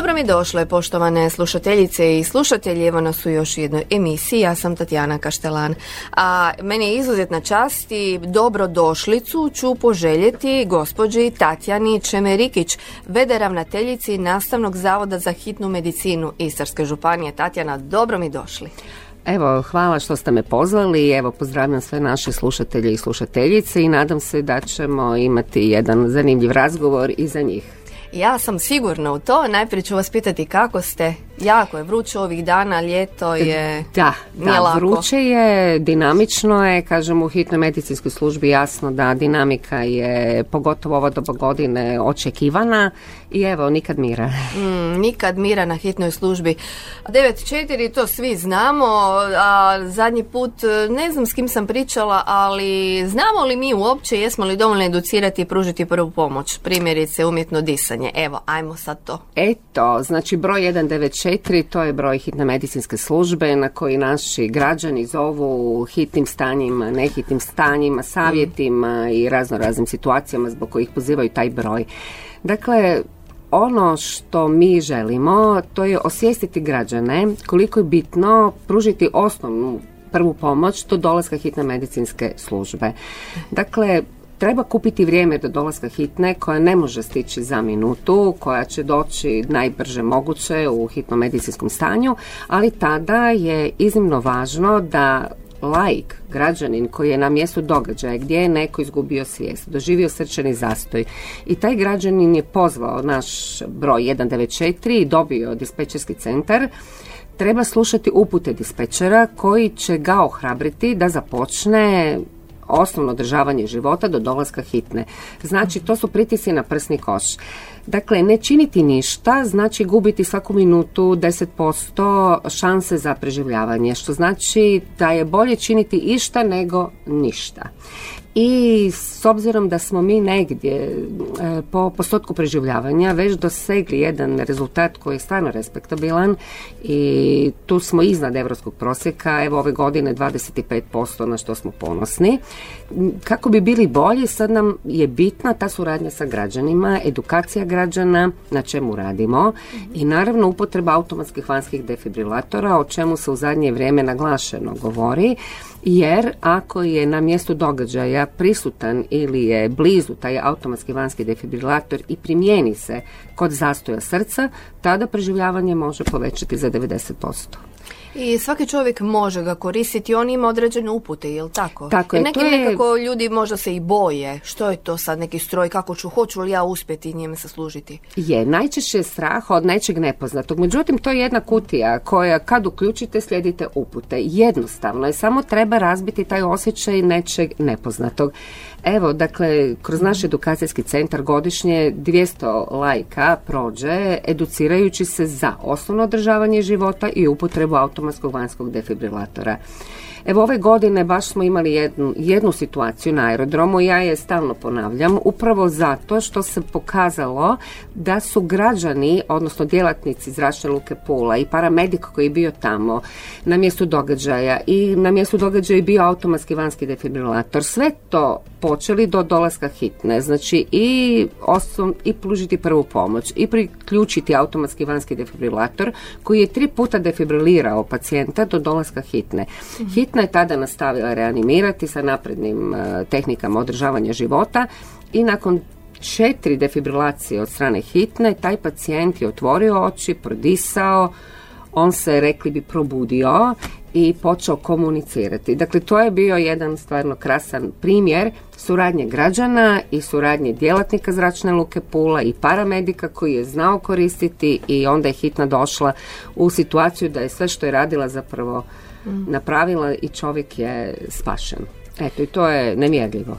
Dobro mi došle, poštovane slušateljice i slušatelji. Evo nas u još jednoj emisiji. Ja sam Tatjana Kaštelan. A meni je izuzetna čast i dobrodošlicu ću poželjeti gospođi Tatjani Čemerikić, vede ravnateljici Nastavnog zavoda za hitnu medicinu Istarske županije. Tatjana, dobro mi došli. Evo, hvala što ste me pozvali. Evo, pozdravljam sve naše slušatelje i slušateljice i nadam se da ćemo imati jedan zanimljiv razgovor i za njih. Ja sam sigurna u to. Najprije ću vas pitati kako ste. Jako je vruće ovih dana, ljeto je... Da, Nije da, lako. vruće je, dinamično je, kažem u hitnoj medicinskoj službi jasno da dinamika je, pogotovo ova doba godine, očekivana i evo, nikad mira. Mm, nikad mira na hitnoj službi. 9.4, to svi znamo, a zadnji put ne znam s kim sam pričala, ali znamo li mi uopće, jesmo li dovoljno educirati i pružiti prvu pomoć? Primjerice umjetno disanje. Evo, ajmo sad to. Eto, znači broj 194, to je broj hitne medicinske službe na koji naši građani zovu hitnim stanjima, nehitnim stanjima, savjetima i razno raznim situacijama zbog kojih pozivaju taj broj. Dakle, ono što mi želimo, to je osvijestiti građane koliko je bitno pružiti osnovnu prvu pomoć do dolaska hitne medicinske službe. Dakle, treba kupiti vrijeme do dolaska hitne koja ne može stići za minutu, koja će doći najbrže moguće u hitnom medicinskom stanju, ali tada je iznimno važno da laik, građanin koji je na mjestu događaja gdje je neko izgubio svijest, doživio srčani zastoj i taj građanin je pozvao naš broj 194 i dobio dispečerski centar, treba slušati upute dispečera koji će ga ohrabriti da započne osnovno održavanje života do dolaska hitne. Znači, to su pritisci na prsni koš. Dakle, ne činiti ništa znači gubiti svaku minutu 10% šanse za preživljavanje, što znači da je bolje činiti išta nego ništa. I s obzirom da smo mi negdje e, po postotku preživljavanja već dosegli jedan rezultat koji je stvarno respektabilan i tu smo iznad evropskog prosjeka, evo ove godine 25% na što smo ponosni. Kako bi bili bolji, sad nam je bitna ta suradnja sa građanima, edukacija građana, na čemu radimo i naravno upotreba automatskih vanjskih defibrilatora, o čemu se u zadnje vrijeme naglašeno govori, jer ako je na mjestu događaja prisutan ili je blizu taj automatski vanjski defibrilator i primijeni se kod zastoja srca, tada preživljavanje može povećati za 90%. I svaki čovjek može ga koristiti, on ima određene upute, jel tako? Tako Jer je, neki to je- nekako ljudi možda se i boje. Što je to sad neki stroj, kako ću, hoću li ja uspjeti njime se služiti? Je, najčešće je strah od nečeg nepoznatog. Međutim, to je jedna kutija koja kad uključite slijedite upute. Jednostavno je, samo treba razbiti taj osjećaj nečeg nepoznatog. Evo, dakle, kroz naš edukacijski centar godišnje 200 lajka prođe educirajući se za osnovno održavanje života i upotrebu automatskog vanjskog defibrilatora. Evo ove godine baš smo imali jednu, jednu situaciju na aerodromu, ja je stalno ponavljam, upravo zato što se pokazalo da su građani, odnosno djelatnici zračne luke Pula i paramedik koji je bio tamo na mjestu događaja i na mjestu događaja je bio automatski vanjski defibrilator, sve to počeli do dolaska hitne, znači i, osnov, i pružiti prvu pomoć i priključiti automatski vanjski defibrilator koji je tri puta defibrilirao pacijenta do dolaska hitne. Je tada nastavila reanimirati sa naprednim eh, tehnikama održavanja života i nakon četiri defibrilacije od strane hitne, taj pacijent je otvorio oči, prodisao, on se, rekli bi, probudio i počeo komunicirati. Dakle, to je bio jedan stvarno krasan primjer suradnje građana i suradnje djelatnika zračne luke Pula i paramedika koji je znao koristiti i onda je hitna došla u situaciju da je sve što je radila zapravo napravila i čovjek je spašen. Eto, i to je nemjerljivo.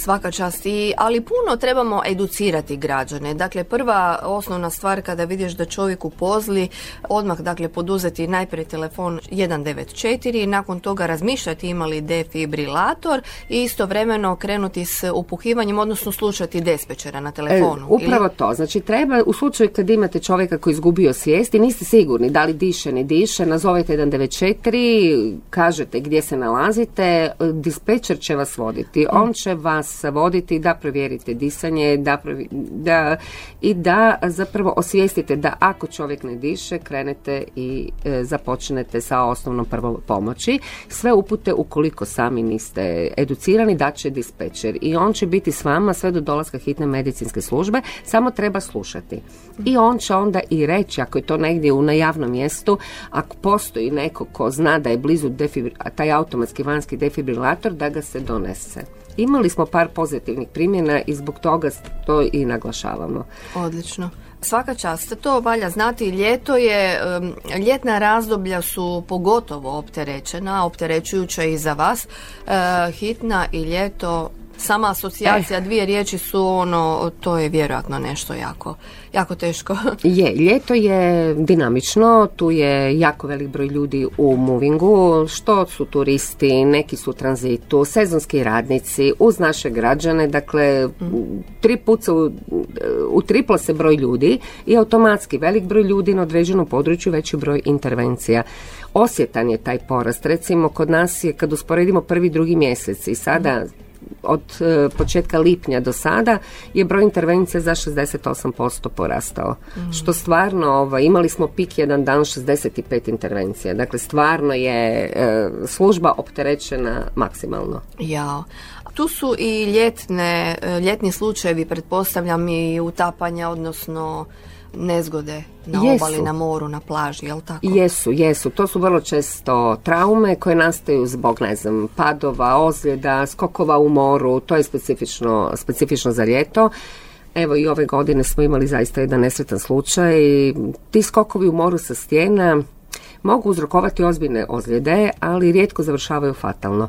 Svaka čast i, ali puno trebamo educirati građane. Dakle, prva osnovna stvar kada vidiš da čovjek u pozli, odmah dakle poduzeti najprije telefon 194 i nakon toga razmišljati imali defibrilator i istovremeno krenuti s upuhivanjem, odnosno slušati despečera na telefonu. E, upravo to. Znači treba u slučaju kad imate čovjeka koji izgubio svijest i niste sigurni da li diše, ne diše, nazovete 194, kažete gdje se nalazite, dispečer će vas voditi. On će vas voditi da provjerite disanje, da, da i da zapravo osvijestite da ako čovjek ne diše, krenete i e, započnete sa osnovnom prvom pomoći. Sve upute ukoliko sami niste educirani da će dispečer i on će biti s vama sve do dolaska hitne medicinske službe, samo treba slušati. I on će onda i reći, ako je to negdje u na javnom mjestu, ako postoji neko ko zna da je blizu taj automatski vanjski defibrilator, da ga se donese. Imali smo par pozitivnih primjena i zbog toga to i naglašavamo. Odlično. Svaka čast, to valja znati, ljeto je, ljetna razdoblja su pogotovo opterećena, opterećujuća i za vas. E, hitna i ljeto sama asocijacija eh. dvije riječi su ono, to je vjerojatno nešto jako, jako teško. Je, ljeto je dinamično, tu je jako velik broj ljudi u movingu, što su turisti, neki su u tranzitu, sezonski radnici, uz naše građane, dakle, tri puta u, utripla se broj ljudi i automatski velik broj ljudi na određenom području, veći broj intervencija. Osjetan je taj porast. Recimo, kod nas je, kad usporedimo prvi, drugi mjesec i sada od e, početka lipnja do sada je broj intervencija za 68% porastao. Mm. Što stvarno, ovaj, imali smo pik jedan dan 65 intervencija. Dakle, stvarno je e, služba opterećena maksimalno. Ja. Tu su i ljetne, e, ljetni slučajevi, pretpostavljam i utapanja, odnosno nezgode na jesu. obali, na moru, na plaži, jel tako? Jesu, jesu. To su vrlo često traume koje nastaju zbog, ne znam, padova, ozljeda, skokova u moru. To je specifično, specifično za ljeto. Evo i ove godine smo imali zaista jedan nesretan slučaj. Ti skokovi u moru sa stijena mogu uzrokovati ozbiljne ozljede, ali rijetko završavaju fatalno.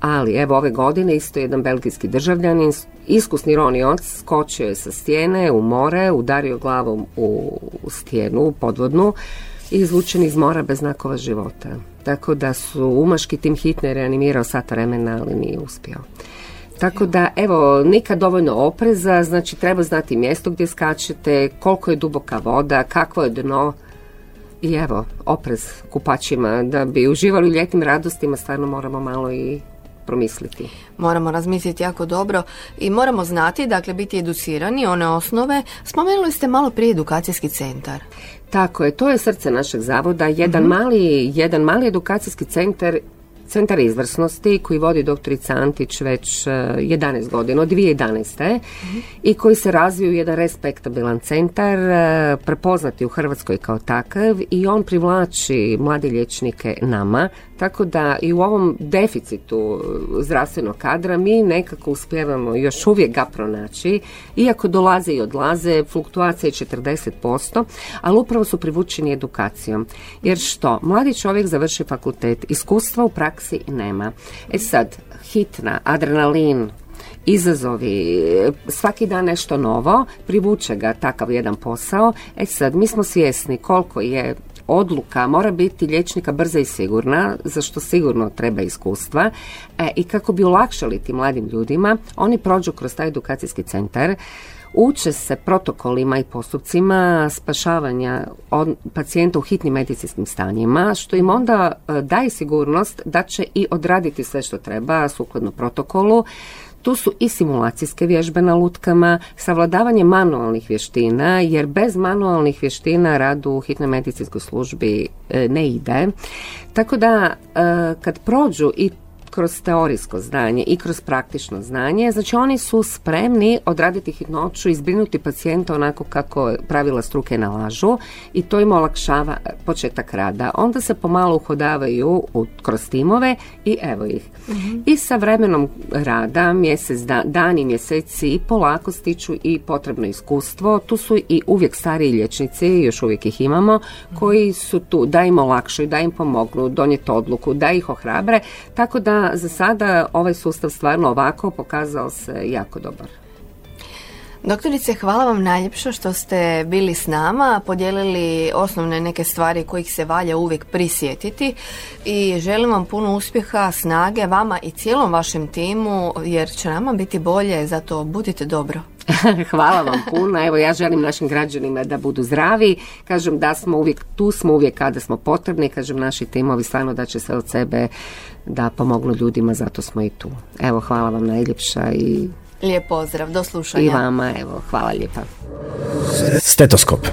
Ali evo ove godine isto jedan belgijski državljanin, iskusni ronioc, skočio je sa stijene u more, udario glavom u, stijenu, u podvodnu i izvučen iz mora bez znakova života. Tako da su umaški tim hitne reanimirao sat vremena, ali nije uspio. Tako da, evo, nikad dovoljno opreza, znači treba znati mjesto gdje skačete, koliko je duboka voda, kakvo je dno, i evo, oprez kupačima, da bi uživali u ljetnim radostima, stvarno moramo malo i promisliti. Moramo razmisliti jako dobro i moramo znati, dakle biti educirani, one osnove. Spomenuli ste malo prije edukacijski centar. Tako je, to je srce našeg zavoda, jedan, mhm. mali, jedan mali edukacijski centar Centar izvrsnosti koji vodi doktorica Antić već 11 e, godina, od 2011. mm i koji se razvio u jedan respektabilan centar, e, prepoznati u Hrvatskoj kao takav i on privlači mlade liječnike nama, tako da i u ovom deficitu zdravstvenog kadra mi nekako uspjevamo još uvijek ga pronaći, iako dolaze i odlaze, fluktuacija je 40%, ali upravo su privučeni edukacijom. Jer što? Mladi čovjek završi fakultet, iskustva u praksi nema. E sad, hitna, adrenalin, izazovi, svaki dan nešto novo, privuče ga takav jedan posao. E sad, mi smo svjesni koliko je odluka mora biti liječnika brza i sigurna, za što sigurno treba iskustva. E, I kako bi olakšali tim mladim ljudima, oni prođu kroz taj edukacijski centar, uče se protokolima i postupcima spašavanja od pacijenta u hitnim medicinskim stanjima, što im onda e, daje sigurnost da će i odraditi sve što treba sukladno protokolu, tu su i simulacijske vježbe na lutkama, savladavanje manualnih vještina, jer bez manualnih vještina rad u hitnoj medicinskoj službi e, ne ide. Tako da e, kad prođu i kroz teorijsko znanje i kroz praktično znanje, znači oni su spremni odraditi hitnoću i zbrinuti pacijenta onako kako pravila struke nalažu i to im olakšava početak rada. Onda se pomalo uhodavaju u, kroz timove i evo ih. Mhm. I sa vremenom rada, mjesec, dan, dani, mjeseci i polako stiču i potrebno iskustvo. Tu su i uvijek stariji liječnici, još uvijek ih imamo, koji su tu da im olakšaju, da im pomognu, donijeti odluku, da ih ohrabre, tako da za sada ovaj sustav stvarno ovako pokazao se jako dobar. Doktorice, hvala vam najljepše što ste bili s nama, podijelili osnovne neke stvari kojih se valja uvijek prisjetiti i želim vam puno uspjeha, snage vama i cijelom vašem timu jer će nama biti bolje, zato budite dobro. Hvala vam puno. Evo ja želim našim građanima da budu zdravi. Kažem da smo uvijek tu, smo uvijek kada smo potrebni. Kažem naši timovi stvarno da će se od sebe da pomognu ljudima, zato smo i tu. Evo hvala vam najljepša i Lijep pozdrav, do slušanja. I vama, evo, hvala lijepa. Stetoskop.